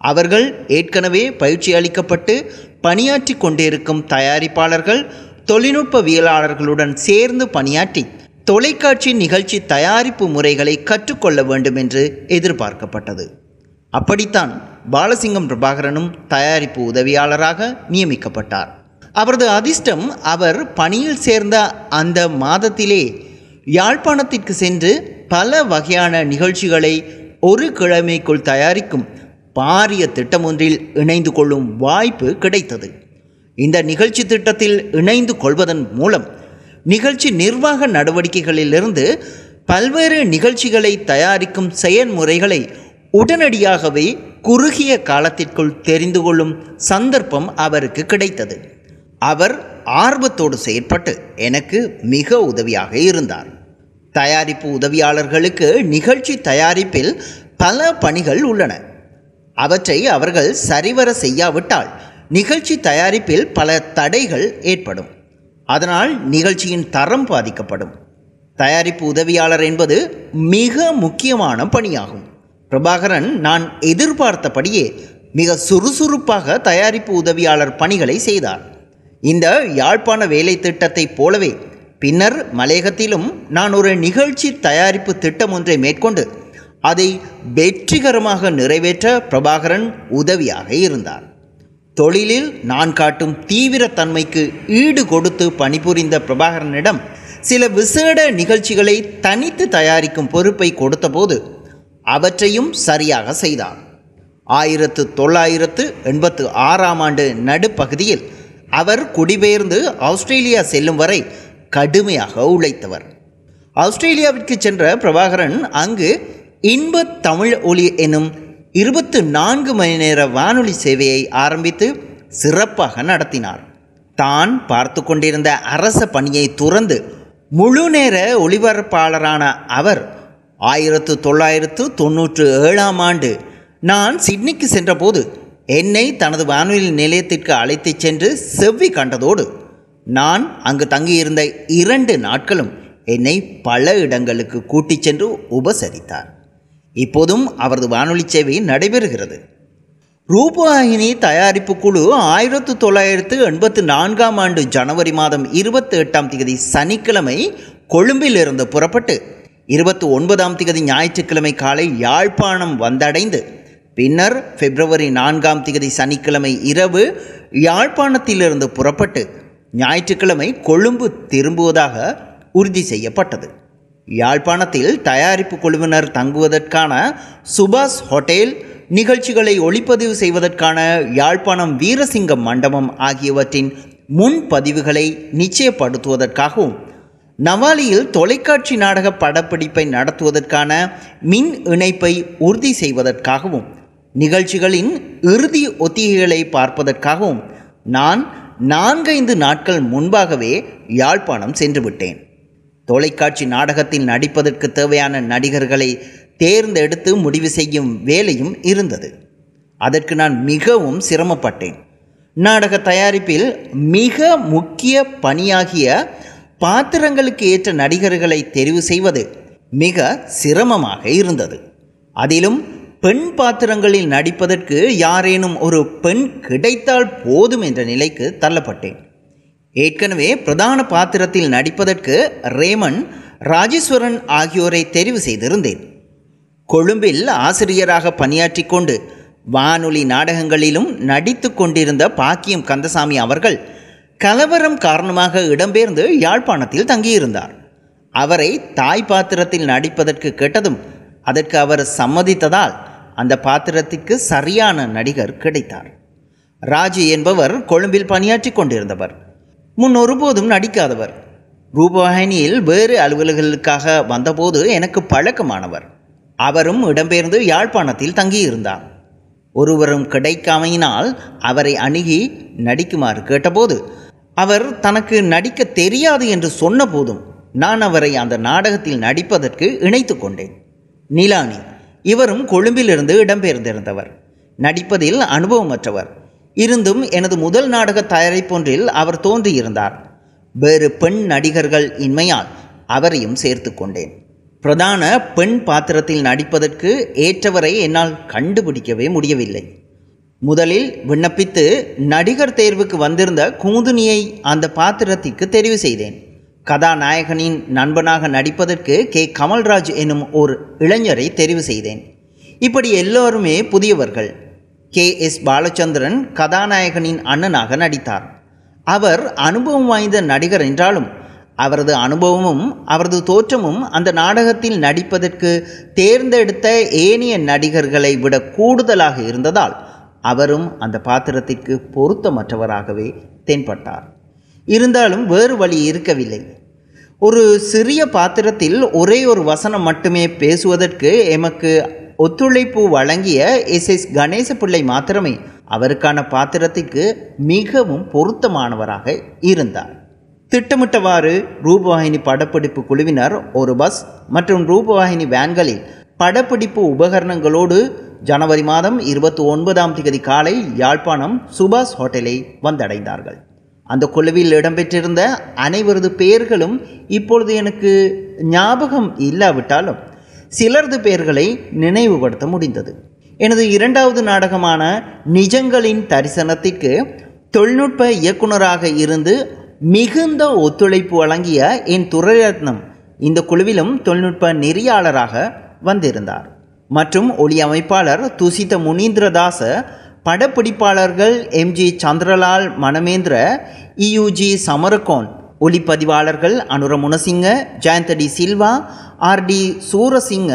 A: அவர்கள் ஏற்கனவே பயிற்சி அளிக்கப்பட்டு பணியாற்றி கொண்டிருக்கும் தயாரிப்பாளர்கள் தொழில்நுட்பவியலாளர்களுடன் சேர்ந்து பணியாற்றி தொலைக்காட்சி நிகழ்ச்சி தயாரிப்பு முறைகளை கற்றுக்கொள்ள வேண்டும் என்று எதிர்பார்க்கப்பட்டது. அப்படித்தான் பாலசிங்கம் பிரபாகரனும் தயாரிப்பு உதவியாளராக நியமிக்கப்பட்டார். அவரது அதிர்ஷ்டம் அவர் பணியில் சேர்ந்த அந்த மாதத்திலே யாழ்ப்பாணத்திற்கு சென்று பல வகையான நிகழ்ச்சிகளை ஒரு கிழமைக்குள் தயாரிக்கும் பாரிய திட்டம் ஒன்றில் இணைந்து கொள்ளும் வாய்ப்பு கிடைத்தது. இந்த நிகழ்ச்சி திட்டத்தில் இணைந்து கொள்வதன் மூலம் நிகழ்ச்சி நிர்வாக நடவடிக்கைகளிலிருந்து பல்வேறு நிகழ்ச்சிகளை தயாரிக்கும் செயல்முறைகளை உடனடியாகவே குறுகிய காலத்திற்குள் தெரிந்து கொள்ளும் சந்தர்ப்பம் அவருக்கு கிடைத்தது. அவர் ஆர்வத்தோடு செயற்பட்டு எனக்கு மிக உதவியாக இருந்தார். தயாரிப்பு உதவியாளர்களுக்கு நிகழ்ச்சி தயாரிப்பில் பல பணிகள் உள்ளன. அவற்றை அவர்கள் சரிவர செய்யாவிட்டால் நிகழ்ச்சி தயாரிப்பில் பல தடைகள் ஏற்படும். அதனால் நிகழ்ச்சியின் தரம் பாதிக்கப்படும். தயாரிப்பு உதவியாளர் என்பது மிக முக்கியமான பணியாகும். பிரபாகரன் நான் எதிர்பார்த்தபடியே மிக சுறுசுறுப்பாக தயாரிப்பு உதவியாளர் பணிகளை செய்தார். இந்த யாழ்ப்பாண வேலை திட்டத்தைப் போலவே பின்னர் மலையகத்திலும் நான் ஒரு நிகழ்ச்சி தயாரிப்பு திட்டம் ஒன்றை மேற்கொண்டு அதை வெற்றிகரமாக நிறைவேற்ற பிரபாகரன் உதவியாக இருந்தார். தொழிலில் நான் காட்டும் தீவிர தன்மைக்கு ஈடு கொடுத்து பணிபுரிந்த பிரபாகரனிடம் சில விசேட நிகழ்ச்சிகளை தனித்து தயாரிக்கும் பொறுப்பை கொடுத்தபோது அவற்றையும் சரியாக செய்தார் ஆயிரத்து தொள்ளாயிரத்து எண்பத்து ஆறாம் ஆண்டு நடுப்பகுதியில் அவர் குடிபெயர்ந்து ஆஸ்திரேலியா செல்லும் வரை கடுமையாக உழைத்தவர். ஆஸ்திரேலியாவிற்கு சென்ற பிரபாகரன் அங்கு இன்ப தமிழ் ஒளி எனும் இருபத்து நான்கு மணி நேர வானொலி சேவையை ஆரம்பித்து சிறப்பாக நடத்தினார். தான் பார்த்து கொண்டிருந்த அரச பணியை துறந்து முழு நேர ஒளிபரப்பாளரான அவர் ஆயிரத்து தொள்ளாயிரத்து தொன்னூற்று ஏழாம் ஆண்டு நான் சிட்னிக்கு சென்றபோது என்னை தனது வானொலி நிலையத்திற்கு அழைத்துச் சென்று செவ்வி கண்டதோடு நான் அங்கு தங்கியிருந்த இரண்டு நாட்களும் என்னை பல இடங்களுக்கு கூட்டிச் சென்று உபசரித்தார். இப்போதும் அவரது வானொலி சேவை நடைபெறுகிறது. ரூபவாகினி தயாரிப்பு குழு ஆயிரத்து தொள்ளாயிரத்து எண்பத்து நான்காம் ஆண்டு ஜனவரி மாதம் இருபத்தி எட்டாம் தேதி சனிக்கிழமை கொழும்பிலிருந்து புறப்பட்டு இருபத்தி ஒன்பதாம் தேதி ஞாயிற்றுக்கிழமை காலை யாழ்ப்பாணம் வந்தடைந்து பின்னர் பிப்ரவரி நான்காம் தேதி சனிக்கிழமை இரவு யாழ்ப்பாணத்திலிருந்து புறப்பட்டு ஞாயிற்றுக்கிழமை கொழும்பு திரும்புவதாக உறுதி செய்யப்பட்டது. யாழ்ப்பாணத்தில் தயாரிப்பு குழுவினர் தங்குவதற்கான சுபாஷ் ஹோட்டேல் நிகழ்ச்சிகளை ஒளிப்பதிவு செய்வதற்கான யாழ்ப்பாணம் வீரசிங்கம் மண்டபம் ஆகியவற்றின் முன்பதிவுகளை நிச்சயப்படுத்துவதற்காகவும் நவாலியில் தொலைக்காட்சி நாடக படப்பிடிப்பை நடத்துவதற்கான மின் இணைப்பை உறுதி செய்வதற்காகவும் நிகழ்ச்சிகளின் இறுதி ஒத்திகைகளை பார்ப்பதற்காகவும் நான் நான்கைந்து நாட்கள் முன்பாகவே யாழ்ப்பாணம் சென்றுவிட்டேன். தொலைக்காட்சி நாடகத்தில் நடிப்பதற்கு தேவையான நடிகர்களை தேர்ந்தெடுத்து முடிவு செய்யும் வேலையும் இருந்தது. அதற்கு நான் மிகவும் சிரமப்பட்டேன். நாடக தயாரிப்பில் மிக முக்கிய பணியாகிய பாத்திரங்களுக்கு ஏற்ற நடிகர்களை தெரிவு செய்வது மிக சிரமமாக இருந்தது. அதிலும் பெண் பாத்திரங்களில் நடிப்பதற்கு யாரேனும் ஒரு பெண் கிடைத்தால் போதும் என்ற நிலைக்கு தள்ளப்பட்டேன். ஏற்கனவே பிரதான பாத்திரத்தில் நடிப்பதற்கு ரேமன் ராஜேஸ்வரன் ஆகியோரை தெரிவு செய்திருந்தேன். கொழும்பில் ஆசிரியராக பணியாற்றி கொண்டு வானொலி நாடகங்களிலும் நடித்து கொண்டிருந்த பாக்கியம் கந்தசாமி அவர்கள் கலவரம் காரணமாக இடம்பெயர்ந்து யாழ்ப்பாணத்தில் தங்கியிருந்தார். அவரை தாய் பாத்திரத்தில் நடிப்பதற்கு கேட்டதும் அதற்கு அவர் சம்மதித்ததால் அந்த பாத்திரத்திற்கு சரியான நடிகர் கிடைத்தார். ராஜு என்பவர் கொழும்பில் பணியாற்றி கொண்டிருந்தவர். முன் ஒருபோதும் நடிக்காதவர். ரூபவாகினியில் வேறு அலுவலர்களுக்காக வந்தபோது எனக்கு பழக்கமானவர். அவரும் இடம்பெயர்ந்து யாழ்ப்பாணத்தில் தங்கியிருந்தார். ஒருவரும் கிடைக்காமையினால் அவரை அணுகி நடிக்குமாறு கேட்டபோது அவர் தனக்கு நடிக்க தெரியாது என்று சொன்னபோதும் நான் அவரை அந்த நாடகத்தில் நடிப்பதற்கு இணைத்து கொண்டேன். நிலானி இவரும் கொழும்பிலிருந்து இடம்பெயர்ந்திருந்தவர். நடிப்பதில் அனுபவமற்றவர். இருந்தும் எனது முதல் நாடக தயாரிப்பொன்றில் அவர் தோன்றியிருந்தார். வேறு பெண் நடிகர்கள் இன்மையால் அவரையும் சேர்த்து கொண்டேன். பிரதான பெண் பாத்திரத்தில் நடிப்பதற்கு ஏற்றவரை என்னால் கண்டுபிடிக்கவே முடியவில்லை. முதலில் விண்ணப்பித்து நடிகர் தேர்வுக்கு வந்திருந்த குமுதுனியை அந்த பாத்திரத்திற்கு தெரிவு செய்தேன். கதாநாயகனின் நண்பனாக நடிப்பதற்கு கே. கமல்ராஜ் எனும் ஒரு இளைஞரை தெரிவு செய்தேன். இப்படி எல்லோருமே புதியவர்கள். கே. எஸ். பாலச்சந்திரன் கதாநாயகனின் அண்ணனாக நடித்தார். அவர் அனுபவம் வாய்ந்த நடிகர் என்றாலும் அவரது அனுபவமும் அவரது தோற்றமும் அந்த நாடகத்தில் நடிப்பதற்கு தேர்ந்தெடுத்த ஏனைய நடிகர்களை விட கூடுதலாக இருந்ததால் அவரும் அந்த பாத்திரத்திற்கு பொருத்தமற்றவராகவே தென்பட்டார். இருந்தாலும் வேறு வழி இருக்கவில்லை. ஒரு சிறிய பாத்திரத்தில் ஒரே ஒரு வசனம் மட்டுமே பேசுவதற்கு எமக்கு ஒத்துழைப்பு வழங்கிய எஸ் எஸ் கணேசபிள்ளை மாத்திரமே அவருக்கான பாத்திரத்திற்கு மிகவும் பொருத்தமானவராக இருந்தார். திட்டமிட்டவாறு ரூபவாகினி படப்பிடிப்பு குழுவினர் ஒரு பஸ் மற்றும் ரூபவாகினி வேன்களில் படப்பிடிப்பு உபகரணங்களோடு ஜனவரி மாதம் இருபத்தி ஒன்பதாம் தேதி காலை யாழ்ப்பாணம் சுபாஷ் ஹோட்டலை வந்தடைந்தார்கள். அந்த குழுவில் இடம்பெற்றிருந்த அனைவரது பெயர்களும் இப்பொழுது எனக்கு ஞாபகம் இல்லாவிட்டாலும் சிலரது பெயர்களை நினைவுபடுத்த முடிந்தது. எனது இரண்டாவது நாடகமான நிஜங்களின் தரிசனத்திற்கு தொழில்நுட்ப இயக்குனராக இருந்து மிகுந்த ஒத்துழைப்பு வழங்கிய என் துரைரத்னம் இந்த குழுவிலும் தொழில்நுட்ப நெறியாளராக வந்திருந்தார். மற்றும் ஒளி அமைப்பாளர் துசித முனீந்திரதாச படப்பிடிப்பாளர்கள் எம்ஜி சந்திரலால் மணமேந்திர இயுஜி சமரகோன் ஒளிப்பதிவாளர்கள் அனுர முனசிங்க ஜெயந்தடி சில்வா ஆர்டி சூரசிங்க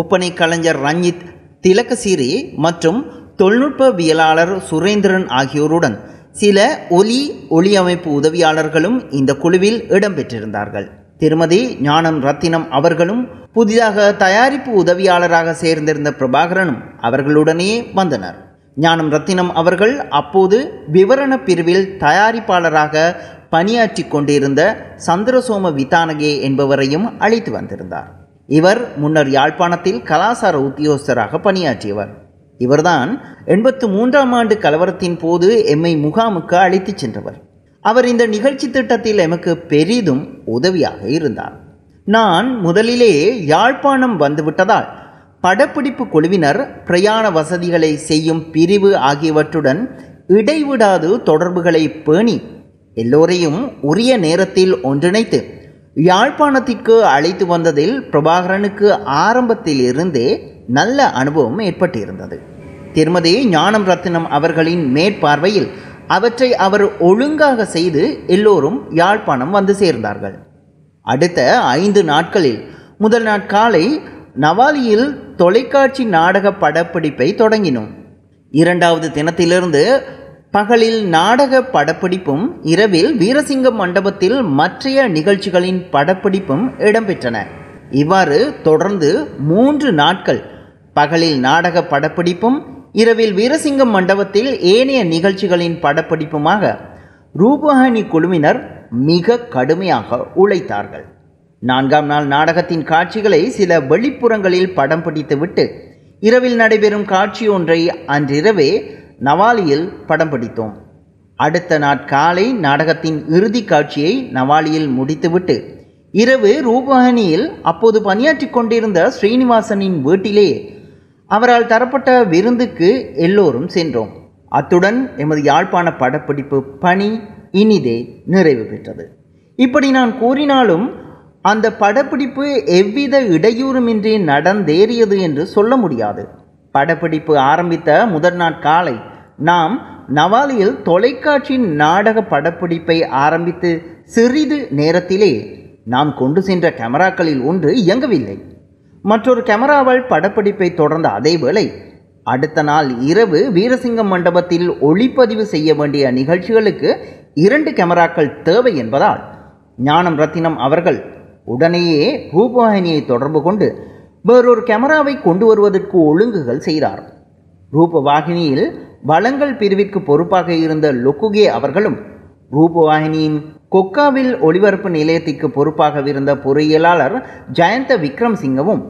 A: ஒப்பனை கலைஞர் ரஞ்சித் திலக்கசிறி மற்றும் தொழில்நுட்பவியலாளர் சுரேந்திரன் ஆகியோருடன் சில ஒலி ஒளி அமைப்பு உதவியாளர்களும் இந்த குழுவில் இடம்பெற்றிருந்தார்கள். திருமதி ஞானம் ரத்தினம் அவர்களும் புதிதாக தயாரிப்பு உதவியாளராக சேர்ந்திருந்த பிரபாகரனும் அவர்களுடனே வந்தனர். ஞானம் ரத்தினம் அவர்கள் அப்போது விவரண பிரிவில் தயாரிப்பாளராக பணியாற்றி கொண்டிருந்த சந்திரசோம வித்தானகே என்பவரையும் அழைத்து வந்திருந்தார். இவர் முன்னர் யாழ்ப்பாணத்தில் கலாசார உத்தியோகஸ்தராக பணியாற்றியவர். இவர்தான் எண்பத்து மூன்றாம் ஆண்டு கலவரத்தின் போது எம்மை முகாமுக்கு அழைத்துச் சென்றவர். அவர் இந்த நிகழ்ச்சி திட்டத்தில் எமக்கு பெரிதும் உதவியாக இருந்தார். நான் முதலிலே யாழ்ப்பாணம் வந்துவிட்டதால் படப்பிடிப்பு குழுவினர் பிரயாண வசதிகளை செய்யும் பிரிவு ஆகியவற்றுடன் இடைவிடாது தொடர்புகளை பேணி எல்லோரையும் உரிய நேரத்தில் ஒன்றிணைத்து யாழ்ப்பாணத்திற்கு அழைத்து வந்ததில் பிரபாகரனுக்கு ஆரம்பத்தில் இருந்தே நல்ல அனுபவம் ஏற்பட்டிருந்தது. திருமதி ஞானம் ரத்னம் அவர்களின் மேற்பார்வையில் அவற்றை அவர் ஒழுங்காக செய்து எல்லோரும் யாழ்ப்பாணம் வந்து சேர்ந்தார்கள். அடுத்த ஐந்து நாட்களில் முதல் நாள் காலை நவாலியில் தொலைக்காட்சி நாடக படப்பிடிப்பை தொடங்கினோம். இரண்டாவது தினத்திலிருந்து பகலில் நாடக படப்பிடிப்பும் இரவில் வீரசிங்கம் மண்டபத்தில் மற்றைய நிகழ்ச்சிகளின் படப்பிடிப்பும் இடம்பெற்றன. இவ்வாறு தொடர்ந்து மூன்று நாட்கள் பகலில் நாடக படப்பிடிப்பும் இரவில் வீரசிங்கம் மண்டபத்தில் ஏனைய நிகழ்ச்சிகளின் படப்பிடிப்புமாக ரூபஹானி குழுவினர் மிக கடுமையாக உழைத்தார்கள். நான்காம் நாள் நாடகத்தின் காட்சிகளை சில வெளிப்புறங்களில் படம் பிடித்துவிட்டு இரவில் நடைபெறும் காட்சி ஒன்றை அன்றிரவே நவாலியில் படம் பிடித்தோம். அடுத்த நாட்காலை நாடகத்தின் இறுதி காட்சியை நவாலியில் முடித்துவிட்டு இரவு ரூபகணியில் அப்போது பணியாற்றி கொண்டிருந்த ஸ்ரீனிவாசனின் வீட்டிலே அவரால் தரப்பட்ட விருந்துக்கு எல்லோரும் சென்றோம். அத்துடன் எமது யாழ்ப்பாண படப்பிடிப்பு பணி இனிதே நிறைவு பெற்றது. இப்படி நான் கூறினாலும் அந்த படப்பிடிப்பு எவ்வித இடையூறுமின்றி நடந்தேறியது என்று சொல்ல முடியாது. படப்பிடிப்பு ஆரம்பித்த முதல் நாள் காலை நாம் நவாலியில் தொலைக்காட்சி நாடக படப்பிடிப்பை ஆரம்பித்து சிறிது நேரத்திலே நாம் கொண்டு சென்ற கேமராக்களில் ஒன்று இயங்கவில்லை. மற்றொரு கேமராவால் படப்பிடிப்பை தொடர்ந்த அதேவேளை அடுத்த நாள் இரவு வீரசிங்கம் மண்டபத்தில் ஒளிப்பதிவு செய்ய வேண்டிய நிகழ்ச்சிகளுக்கு இரண்டு கேமராக்கள் தேவை என்பதால் ஞானம் ரத்தினம் அவர்கள் உடனேயே ரூபவாகினியை தொடர்பு கொண்டு வேறொரு கேமராவை கொண்டு வருவதற்கு ஒழுங்குகள் செய்தார். ரூபவாகினியில் வளங்கள் பிரிவிற்கு பொறுப்பாக இருந்த லொக்குகே அவர்களும் ரூபவாகினியின் கொக்காவில் ஒளிபரப்பு நிலையத்திற்கு பொறுப்பாக இருந்த பொறியியலாளர் ஜெயந்த விக்ரம் சிங்கவும்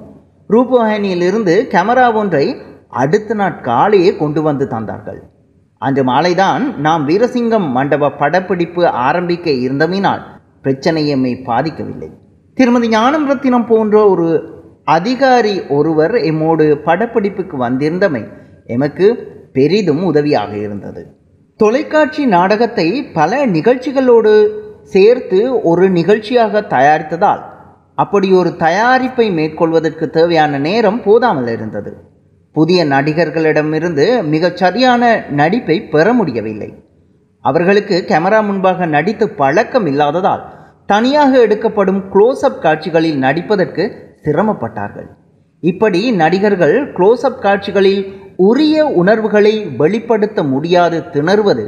A: ரூபவாகினியிலிருந்து கேமரா ஒன்றை அடுத்த நாட்காலையே கொண்டு வந்து தந்தார்கள். அன்று மாலைதான் நாம் வீரசிங்கம் மண்டப படப்பிடிப்பு ஆரம்பிக்க இருந்தமினால் பிரச்சனை எம்மை பாதிக்கவில்லை. திருமதி ஞானம் ரத்தினம் போன்ற ஒரு அதிகாரி ஒருவர் எம்மோடு படப்பிடிப்புக்கு வந்திருந்தமை எமக்கு பெரிதும் உதவியாக இருந்தது. தொலைக்காட்சி நாடகத்தை பல நிகழ்ச்சிகளோடு சேர்த்து ஒரு நிகழ்ச்சியாக தயாரித்ததால் அப்படி ஒரு தயாரிப்பை மேற்கொள்வதற்கு தேவையான நேரம் போதாமல் இருந்தது. புதிய நடிகர்களிடமிருந்து மிகச் சரியான நடிப்பை பெற முடியவில்லை. அவர்களுக்கு கேமரா முன்பாக நடித்து பழக்கம் இல்லாததால் தனியாக எடுக்கப்படும் க்ளோஸ்அப் காட்சிகளில் நடிப்பதற்கு சிரமப்பட்டார்கள். இப்படி நடிகர்கள் க்ளோஸ்அப் காட்சிகளில் உரிய உணர்வுகளை வெளிப்படுத்த முடியாது திணறுவது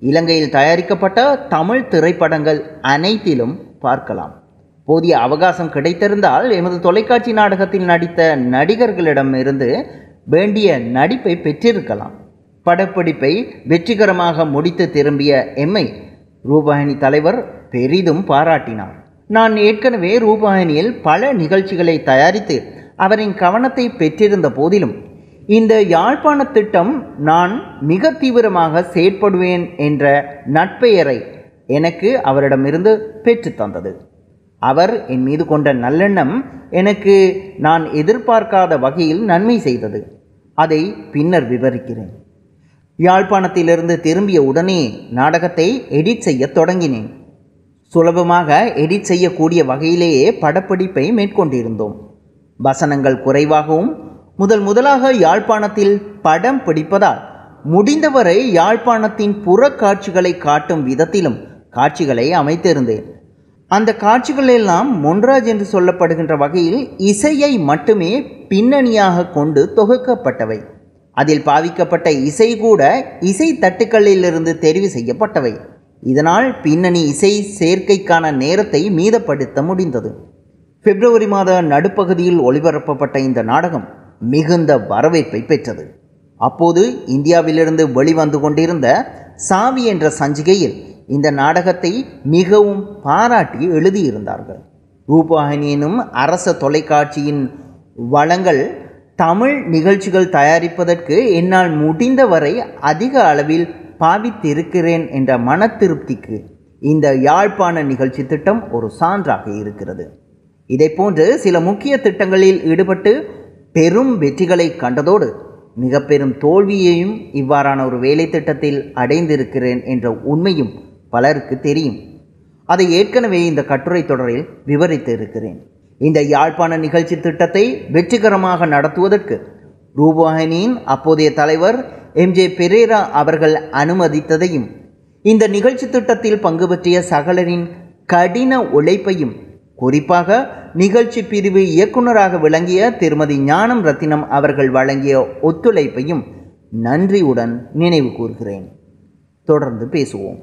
A: இலங்கையில் தயாரிக்கப்பட்ட தமிழ் திரைப்படங்கள் அனைத்திலும் பார்க்கலாம். போதிய அவகாசம் கிடைத்திருந்தால் எமது தொலைக்காட்சி நாடகத்தில் நடித்த நடிகர்களிடமிருந்து வேண்டிய நடிப்பை பெற்றிருக்கலாம். படப்பிடிப்பை வெற்றிகரமாக முடித்து திரும்பிய எம்ஐ ரூபாயினி தலைவர் பெரிதும் பாராட்டினார் நான் ஏற்கனவே ரூபாயணியில் பல நிகழ்ச்சிகளை தயாரித்து அவரின் கவனத்தை பெற்றிருந்த போதிலும் இந்த யாழ்ப்பாண திட்டம் நான் மிக தீவிரமாக செயற்படுவேன் என்ற நட்பெயரை எனக்கு அவரிடமிருந்து பெற்றுத்தந்தது அவர் என் மீது கொண்ட நல்லெண்ணம் எனக்கு நான் எதிர்பார்க்காத வகையில் நன்மை செய்தது. அதை பின்னர் விவரிக்கிறேன். யாழ்ப்பாணத்திலிருந்து திரும்பிய உடனே நாடகத்தை எடிட் செய்ய தொடங்கினேன். சுலபமாக எடிட் செய்யக்கூடிய வகையிலேயே படப்பிடிப்பை மேற்கொண்டிருந்தோம். வசனங்கள் குறைவாகவும் முதல் முதலாக யாழ்ப்பாணத்தில் படம் பிடிப்பதால் முடிந்தவரை யாழ்ப்பாணத்தின் புறக்காட்சிகளை காட்டும் விதத்திலும் காட்சிகளை அமைத்திருந்தேன். அந்த காட்சிகளெல்லாம் மொன்ராஜ் என்று சொல்லப்படுகின்ற வகையில் இசையை மட்டுமே பின்னணியாக கொண்டு தொகுக்கப்பட்டவை. அதில் பாவிக்கப்பட்ட இசை கூட இசை தட்டுக்களிலிருந்து தெரிவு செய்யப்பட்டவை. இதனால் பின்னணி இசை சேர்க்கைக்கான நேரத்தை மீதப்படுத்த முடிந்தது. பிப்ரவரி மாத நடுப்பகுதியில் ஒளிபரப்பப்பட்ட இந்த நாடகம் மிகுந்த வரவேற்பை பெற்றது. அப்போது இந்தியாவிலிருந்து வெளிவந்து கொண்டிருந்த சாவி என்ற சஞ்சிகையில் இந்த நாடகத்தை மிகவும் பாராட்டி எழுதியிருந்தார்கள். ரூபாயினும் அரச தொலைக்காட்சியின் வளங்கள் தமிழ் நிகழ்ச்சிகள் தயாரிப்பதற்கு என்னால் முடிந்தவரை அதிக அளவில் பாவித்திருக்கிறேன் என்ற மன திருப்திக்கு இந்த யாழ்ப்பாண நிகழ்ச்சி திட்டம் ஒரு சான்றாக இருக்கிறது. இதைப்போன்று சில முக்கிய திட்டங்களில் ஈடுபட்டு பெரும் வெற்றிகளை கண்டதோடு மிக பெரும் தோல்வியையும் இவ்வாறான ஒரு வேலை திட்டத்தில் அடைந்திருக்கிறேன் என்ற உண்மையும் பலருக்கு தெரியும். அதை ஏற்கனவே இந்த கட்டுரை தொடரில் விவரித்து இருக்கிறேன். இந்த யாழ்ப்பாண நிகழ்ச்சி திட்டத்தை வெற்றிகரமாக நடத்துவதற்கு ரூபாயினியின் அப்போதைய தலைவர் எம்ஜே பெரேரா அவர்கள் அனுமதித்ததையும் இந்த நிகழ்ச்சி திட்டத்தில் பங்கு பற்றிய சகலரின் கடின உழைப்பையும் குறிப்பாக நிகழ்ச்சி பிரிவு இயக்குநராக விளங்கிய திருமதி ஞானம் ரத்தினம் அவர்கள் வழங்கிய ஒத்துழைப்பையும் நன்றியுடன் நினைவு கூர்கிறேன். தொடர்ந்து பேசுவோம்.